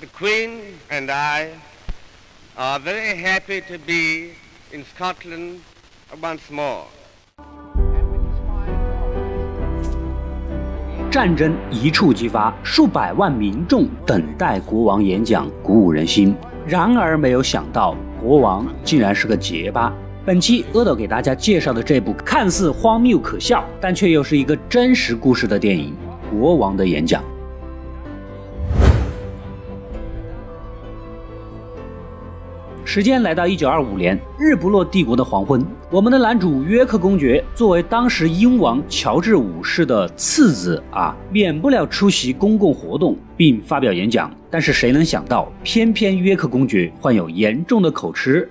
The Queen and I are very happy to be in Scotland once more. 战争一触即发，数百万民众等待国王演讲，鼓舞人心。然而，没有想到，国王竟然是个结巴。本期阿斗给大家介绍的这部看似荒谬可笑，但却又是一个真实故事的电影《国王的演讲》。时间来到一九二五年，日不落帝国的黄昏，我们的男主约克公爵作为当时英王乔治五世的次子啊，免不了出席公共活动并发表演讲。但是谁能想到，偏偏约克公爵患有严重的口吃。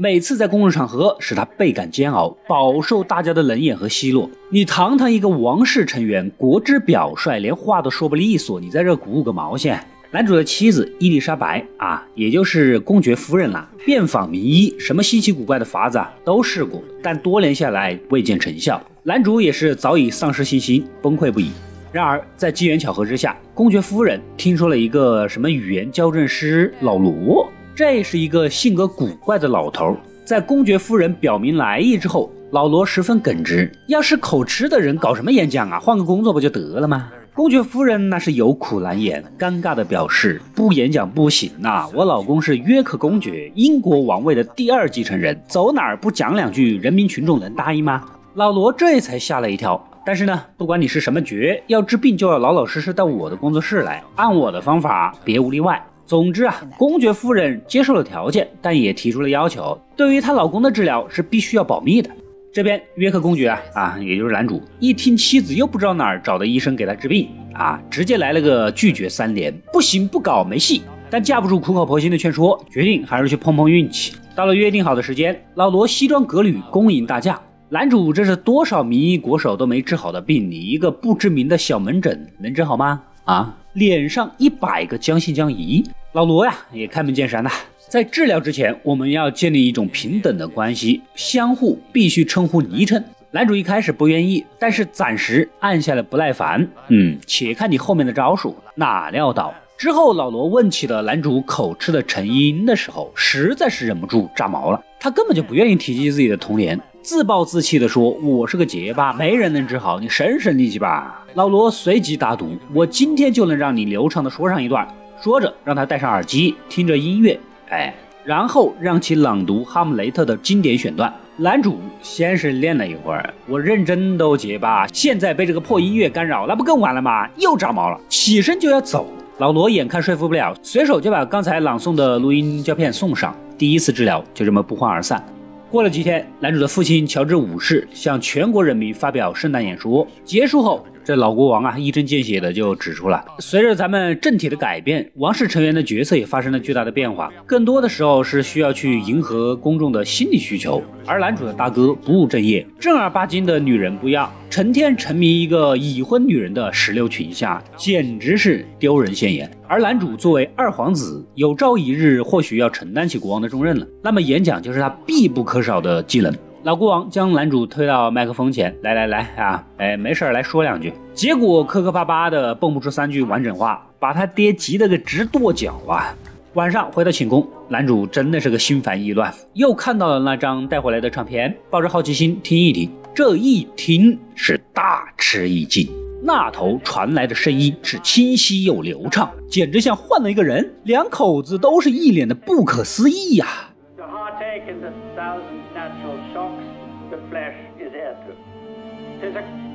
每次在公共场合，使他倍感煎熬，饱受大家的冷眼和奚落。你堂堂一个王室成员，国之表率，连话都说不利索，你在这鼓舞个毛线？男主的妻子伊丽莎白啊，也就是公爵夫人啦，遍访名医，什么稀奇古怪的法子啊都试过，但多年下来未见成效。男主也是早已丧失信心，崩溃不已。然而在机缘巧合之下，公爵夫人听说了一个什么语言矫正师老罗。这是一个性格古怪的老头，在公爵夫人表明来意之后，老罗十分耿直。要是口吃的人搞什么演讲啊？换个工作不就得了吗？公爵夫人那是有苦难言，尴尬的表示不演讲不行呐。我老公是约克公爵，英国王位的第二继承人，走哪儿不讲两句，人民群众能答应吗？老罗这才吓了一跳。但是呢，不管你是什么爵，要治病就要老老实实到我的工作室来，按我的方法，别无例外。总之啊，公爵夫人接受了条件，但也提出了要求。对于她老公的治疗是必须要保密的。这边约克公爵啊啊，也就是男主，一听妻子又不知道哪儿找的医生给他治病啊，直接来了个拒绝三连，不行不搞没戏。但架不住苦口婆心的劝说，决定还是去碰碰运气。到了约定好的时间，老罗西装革履，恭迎大驾。男主这是多少名医国手都没治好的病，你一个不知名的小门诊能治好吗？啊，脸上一百个将信将疑。老罗呀，也开门见山呐，在治疗之前，我们要建立一种平等的关系，相互必须称呼昵称。男主一开始不愿意，但是暂时按下了不耐烦。嗯，且看你后面的招数。哪料到之后，老罗问起了男主口吃的成因的时候，实在是忍不住炸毛了。他根本就不愿意提及自己的童年。自暴自弃地说：“我是个结巴，没人能治好，你省省力气吧。”老罗随即打赌：“我今天就能让你流畅地说上一段。”说着，让他戴上耳机，听着音乐，哎，然后让其朗读《哈姆雷特》的经典选段。男主先是练了一会儿，我认真都结巴，现在被这个破音乐干扰，那不更完了吗？又炸毛了，起身就要走。老罗眼看说服不了，随手就把刚才朗诵的录音胶片送上。第一次治疗就这么不欢而散。过了几天，男主的父亲乔治五世向全国人民发表圣诞演说。结束后，这老国王啊，一针见血的就指出了，随着咱们政体的改变，王室成员的角色也发生了巨大的变化，更多的时候是需要去迎合公众的心理需求。而男主的大哥不务正业，正儿八经的女人不要，成天沉迷一个已婚女人的石榴裙下，简直是丢人现眼。而男主作为二皇子，有朝一日或许要承担起国王的重任了。那么演讲就是他必不可少的技能。老国王将男主推到麦克风前，来来来啊，哎，没事来说两句。结果磕磕巴巴的蹦不出三句完整话，把他爹急得个直跺脚啊。晚上回到寝宫，男主真的是个心烦意乱，又看到了那张带回来的唱片，抱着好奇心听一听。这一听是大吃一惊。那头传来的声音是清晰又流畅，简直像换了一个人。两口子都是一脸的不可思议呀。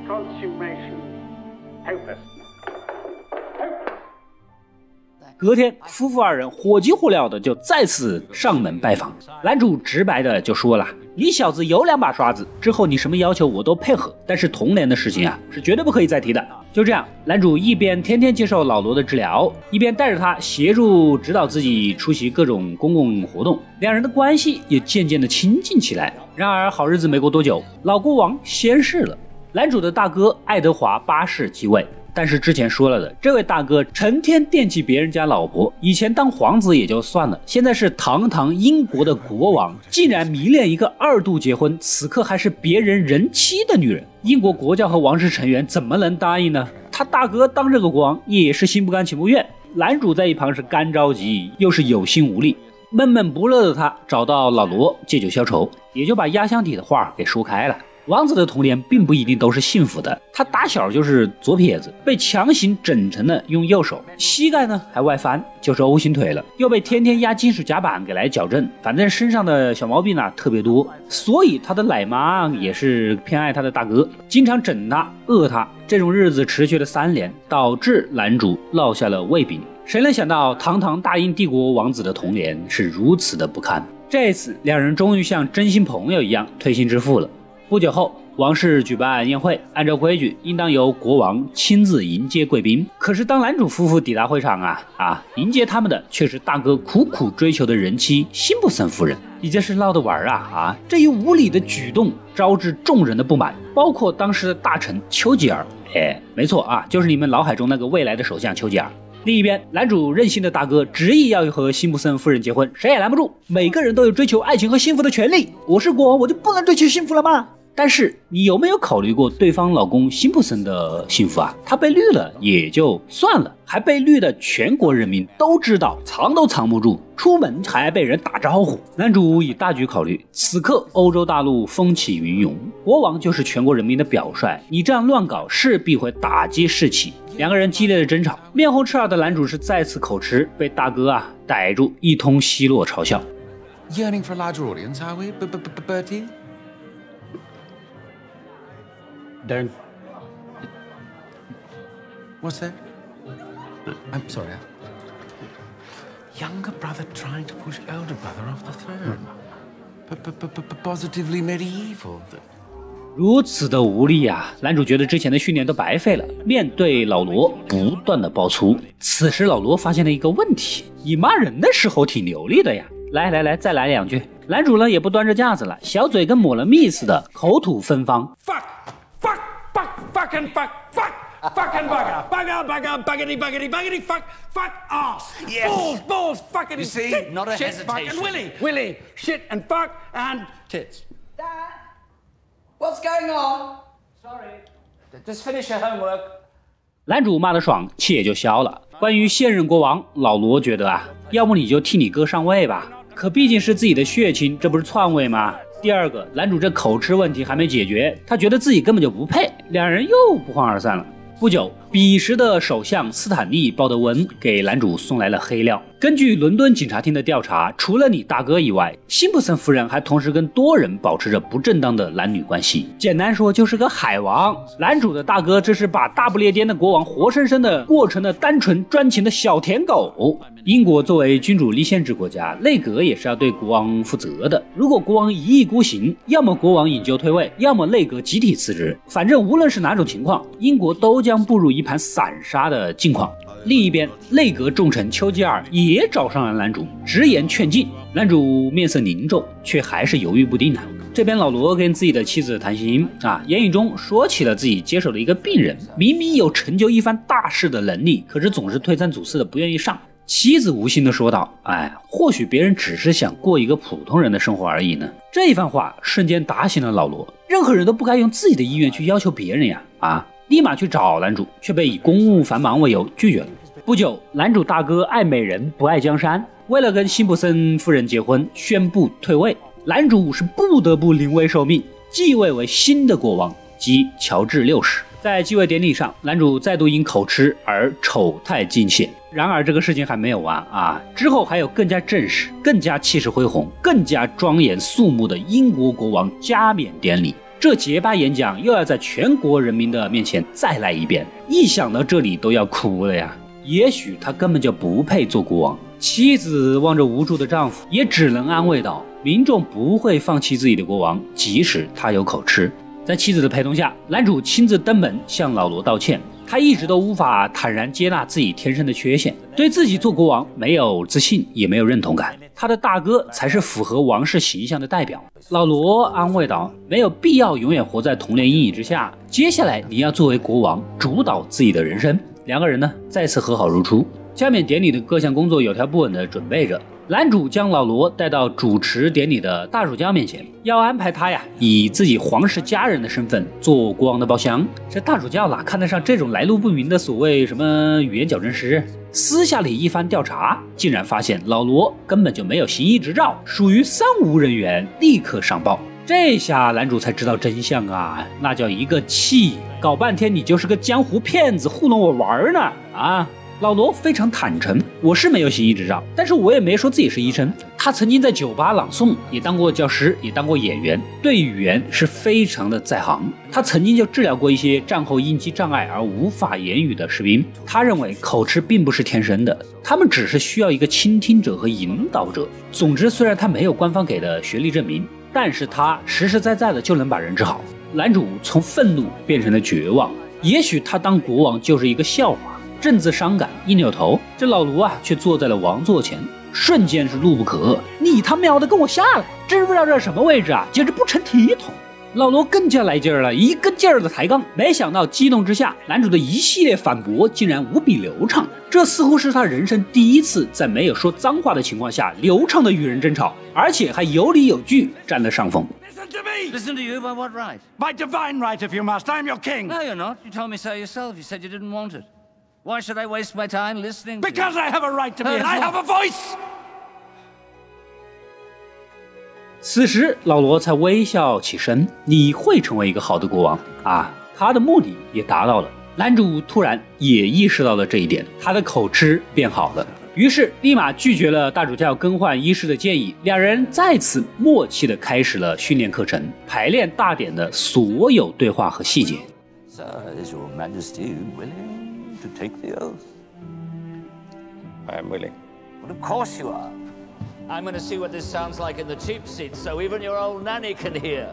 Consummation 还有还有隔天，夫妇二人火急火燎的就再次上门拜访。男主直白的就说了：“你小子有两把刷子，之后你什么要求我都配合，但是童年的事情啊，是绝对不可以再提的。”就这样，男主一边天天接受老罗的治疗，一边带着他协助指导自己出席各种公共活动，两人的关系也渐渐的亲近起来。然而，好日子没过多久，老国王仙逝了，男主的大哥爱德华八世继位。但是之前说了的，这位大哥成天惦记别人家老婆，以前当皇子也就算了，现在是堂堂英国的国王，竟然迷恋一个二度结婚，此刻还是别人人妻的女人，英国国教和王室成员怎么能答应呢？他大哥当这个国王也是心不甘情不愿，男主在一旁是干着急，又是有心无力。闷闷不乐的他找到老罗借酒消愁，也就把压箱底的话给说开了。王子的童年并不一定都是幸福的，他打小就是左撇子，被强行整成了用右手，膝盖呢还外翻，就是 O 型腿了，又被天天压金属夹板给来矫正，反正身上的小毛病呢特别多，所以他的奶妈也是偏爱他的大哥，经常整他、饿他，这种日子持续了三年，导致男主落下了胃病。谁能想到，堂堂大英帝国王子的童年是如此的不堪？这次，两人终于像真心朋友一样推心置腹了。不久后，王室举办宴会，按照规矩，应当由国王亲自迎接贵宾。可是，当男主夫妇抵达会场啊啊，迎接他们的却是大哥苦苦追求的人妻辛普森夫人。你这是闹着玩啊啊！这一无理的举动招致众人的不满，包括当时的大臣丘吉尔。哎，没错啊，就是你们脑海中那个未来的首相丘吉尔。另一边，男主任性的大哥执意要和辛普森夫人结婚，谁也拦不住。每个人都有追求爱情和幸福的权利。我是国王，我就不能追求幸福了吗？但是你有没有考虑过对方老公辛普森的幸福啊？他被绿了也就算了，还被绿的全国人民都知道，藏都藏不住，出门还被人打招呼。男主以大局考虑，此刻欧洲大陆风起云涌，国王就是全国人民的表率，你这样乱搞势必会打击士气。两个人激烈的争吵，面红赤耳的男主是再次口吃，被大哥啊逮住，一通奚落嘲笑。Yearning for larger audience, are we, Bertie? Don't. What's that? I'm sorry. Younger brother trying to push elder brother off the throne. Positively medieval. 如此的无力啊！男主觉得之前的训练都白费了。面对老罗不断的爆粗，此时老罗发现了一个问题：你骂人的时候挺流利的呀！来来来，再来两句。男主呢也不端着架子了，小嘴跟抹了蜜似的，口吐芬芳。Fucking fuck, fuck, fucking bugger, bugger, bugger, buggity, buggity, buggity, fuck, fuck, ass, yes. balls, balls, fucking you see, not a shit, hesitation. fucking willy, willy, shit and fuck and tits. Dad, what's going on? Sorry. Just finish your homework. 男主骂得爽，气也就消了。关于现任国王，老罗觉得啊，要不你就替你哥上位吧，可毕竟是自己的血亲，这不是篡位吗？第二个，男主这口吃问题还没解决，他觉得自己根本就不配，两人又不欢而散了。不久，彼时的首相斯坦利·鲍德温给男主送来了黑料。根据伦敦警察厅的调查，除了你大哥以外，辛普森夫人还同时跟多人保持着不正当的男女关系。简单说，就是个海王。男主的大哥这是把大不列颠的国王活生生的过成了单纯专情的小舔狗。英国作为君主立宪制国家，内阁也是要对国王负责的。如果国王一意孤行，要么国王引咎退位，要么内阁集体辞职。反正无论是哪种情况，英国都将步入一盘散沙的境况。另一边，内阁重臣丘吉尔也找上了男主，直言劝进。男主面色凝重，却还是犹豫不定呢。这边老罗跟自己的妻子谈心啊，言语中说起了自己接手的一个病人，明明有成就一番大事的能力，可是总是推三阻四的不愿意上。妻子无心的说道：“哎，或许别人只是想过一个普通人的生活而已呢。”这一番话瞬间打醒了老罗，任何人都不该用自己的意愿去要求别人呀！啊！立马去找男主，却被以公务繁忙为由拒绝了。不久，男主大哥爱美人不爱江山，为了跟辛普森夫人结婚，宣布退位。男主是不得不临危受命，继位为新的国王，即乔治六世。在继位典礼上，男主再度因口吃而丑态尽显。然而，这个事情还没有完啊！之后还有更加正式、更加气势恢宏、更加庄严肃穆的英国国王加冕典礼。这结巴演讲又要在全国人民的面前再来一遍，一想到这里都要哭了呀！也许他根本就不配做国王。妻子望着无助的丈夫，也只能安慰道：“民众不会放弃自己的国王，即使他有口吃。”在妻子的陪同下，男主亲自登门向老罗道歉。他一直都无法坦然接纳自己天生的缺陷，对自己做国王没有自信，也没有认同感。他的大哥才是符合王室形象的代表。老罗安慰道：“没有必要永远活在童年阴影之下。接下来你要作为国王主导自己的人生。”两个人呢再次和好如初。下面典礼的各项工作有条不紊地准备着。男主将老罗带到主持典礼的大主教面前，要安排他呀以自己皇室家人的身份做国王的包厢。这大主教哪看得上这种来路不明的所谓什么语言矫正师？私下里一番调查，竟然发现老罗根本就没有行医执照，属于三无人员，立刻上报。这下男主才知道真相啊，那叫一个气！搞半天你就是个江湖骗子，糊弄我玩呢啊！老罗非常坦诚，我是没有行医执照，但是我也没说自己是医生。他曾经在酒吧朗诵，也当过教师，也当过演员，对语言是非常的在行。他曾经就治疗过一些战后应激障碍而无法言语的士兵。他认为口吃并不是天生的，他们只是需要一个倾听者和引导者。总之，虽然他没有官方给的学历证明，但是他实实在在的就能把人治好。男主从愤怒变成了绝望，也许他当国王就是一个笑话。正自伤感，一扭头，这老卢啊，却坐在了王座前，瞬间是怒不可遏。你他喵的跟我下来！知不知道这是什么位置啊？简直不成体统！老罗更加来劲儿了，一个劲儿的抬杠。没想到激动之下，男主的一系列反驳竟然无比流畅。这似乎是他人生第一次在没有说脏话的情况下流畅的与人争吵，而且还有理有据，占了上风。Listen to me! Listen to you by what right? By divine right, if you must. I'm your king. No, you're not. You told me so yourself. You said you didn't want it. Why should I waste my time listening? to you? Because I have a right to be, Uh, and I have a voice! 此时，老罗才微笑起身：“你会成为一个好的国王啊！”他的目的也达到了。男主突然也意识到了这一点，他的口吃变好了，于是立马拒绝了大主教更换医师的建议。两人再次默契的开始了训练课程，排练大典的所有对话和细节。So, is your majesty willing to take the oath? I am willing. Well, of course you are. I'm going to see what this sounds like in the cheap seats so even your old nanny can hear.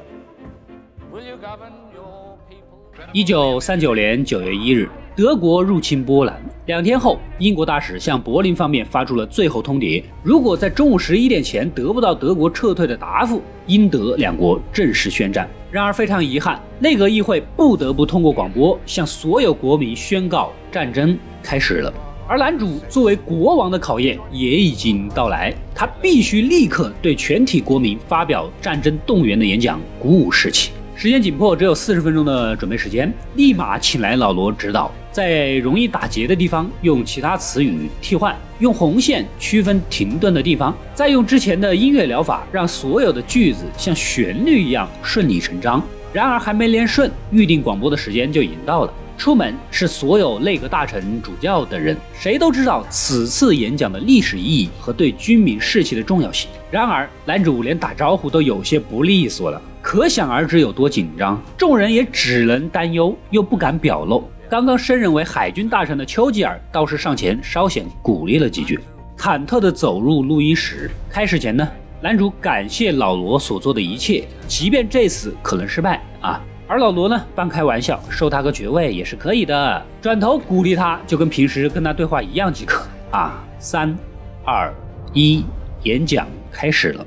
Will you govern your people? 一九三九年九月一日，德国入侵波兰。两天后，英国大使向柏林方面发出了最后通牒：如果在中午十一点前得不到德国撤退的答复，英德两国正式宣战。然而非常遗憾，内阁议会不得不通过广播向所有国民宣告战争开始了。而男主作为国王的考验也已经到来，他必须立刻对全体国民发表战争动员的演讲，鼓舞士气。时间紧迫，只有四十分钟的准备时间，立马请来老罗指导，在容易打结的地方用其他词语替换，用红线区分停顿的地方，再用之前的音乐疗法，让所有的句子像旋律一样顺理成章。然而还没连顺，预定广播的时间就已经到了。出门是所有内阁大臣、主教等人，谁都知道此次演讲的历史意义和对军民士气的重要性。然而，男主连打招呼都有些不利索了，可想而知有多紧张。众人也只能担忧，又不敢表露。刚刚升任为海军大臣的丘吉尔倒是上前稍显鼓励了几句，忐忑地走入录音室。开始前呢，男主感谢老罗所做的一切，即便这次可能失败啊。而老罗呢，半开玩笑，授他个爵位也是可以的。转头鼓励他，就跟平时跟他对话一样即可啊。三、二、一，演讲开始了。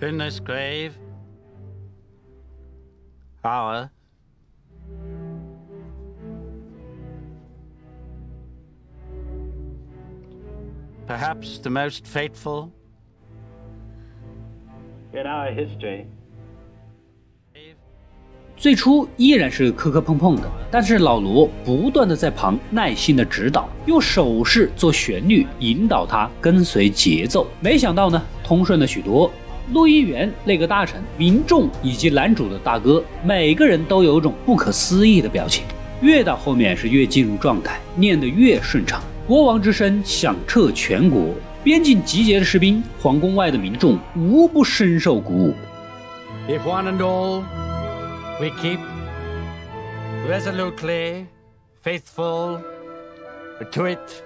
In this grave, our perhaps the most fateful in our history. 最初依然是磕磕碰碰的，但是老罗不断的在旁耐心的指导，用手势做旋律引导他跟随节奏。没想到呢，通顺了许多。录音员、那个大臣、民众以及男主的大哥，每个人都有种不可思议的表情。越到后面是越进入状态，念得越顺畅。国王之声响彻全国，边境集结的士兵、皇宫外的民众无不深受鼓舞。 If one and all we keep resolutely faithful to it,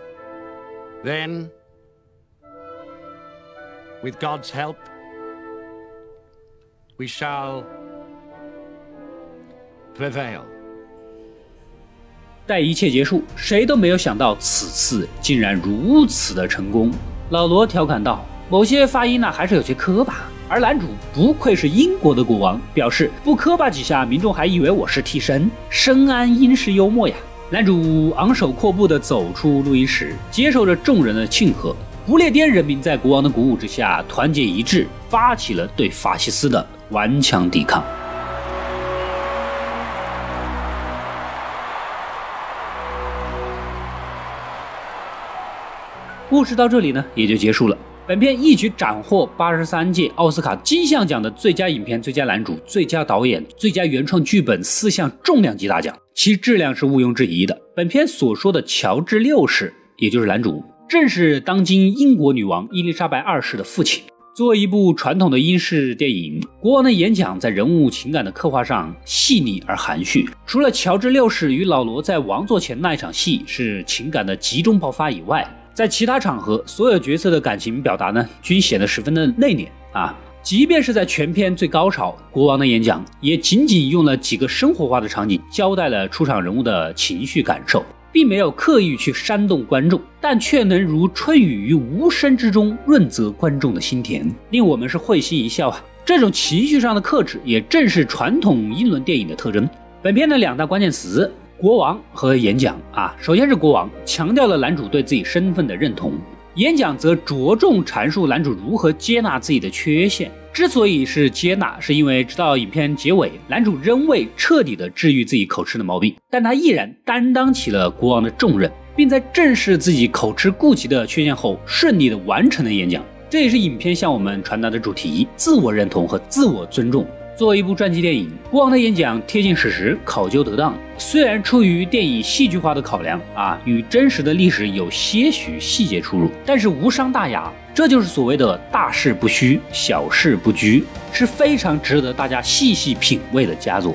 then, with God's help, we shall prevail. 待一切结束，谁都没有想到此次竟然如此的成功。老罗调侃道：“某些发音呢还是有些磕巴。”而男主不愧是英国的国王，表示不磕巴几下，民众还以为我是替身，深谙英式幽默呀。男主昂首阔步地走出录音室，接受着众人的庆贺。不列颠人民在国王的鼓舞之下，团结一致，发起了对法西斯的顽强抵抗。故事到这里呢，也就结束了。本片一举斩获八十三届奥斯卡金像奖的最佳影片、最佳男主、最佳导演、最佳原创剧本四项重量级大奖，其质量是毋庸置疑的。本片所说的乔治六世，也就是男主，正是当今英国女王伊丽莎白二世的父亲。作为一部传统的英式电影，《国王的演讲》在人物情感的刻画上细腻而含蓄。除了乔治六世与老罗在王座前那一场戏是情感的集中爆发以外，在其他场合，所有角色的感情表达呢，均显得十分的内敛啊。即便是在全片最高潮，国王的演讲也仅仅用了几个生活化的场景，交代了出场人物的情绪感受，并没有刻意去煽动观众，但却能如春雨于无声之中，润泽观众的心田，令我们是会心一笑啊。这种情绪上的克制，也正是传统英伦电影的特征。本片的两大关键词。国王和演讲啊，首先是国王强调了男主对自己身份的认同，演讲则着重阐述男主如何接纳自己的缺陷。之所以是接纳，是因为直到影片结尾，男主仍未彻底的治愈自己口吃的毛病，但他毅然担当起了国王的重任，并在正视自己口吃痼疾的缺陷后，顺利的完成了演讲。这也是影片向我们传达的主题：自我认同和自我尊重。作为一部传记电影，《国王的演讲》贴近史实，考究得当。虽然出于电影戏剧化的考量啊，与真实的历史有些许细节出入，但是无伤大雅。这就是所谓的大事不虚，小事不拘，是非常值得大家细细品味的佳作。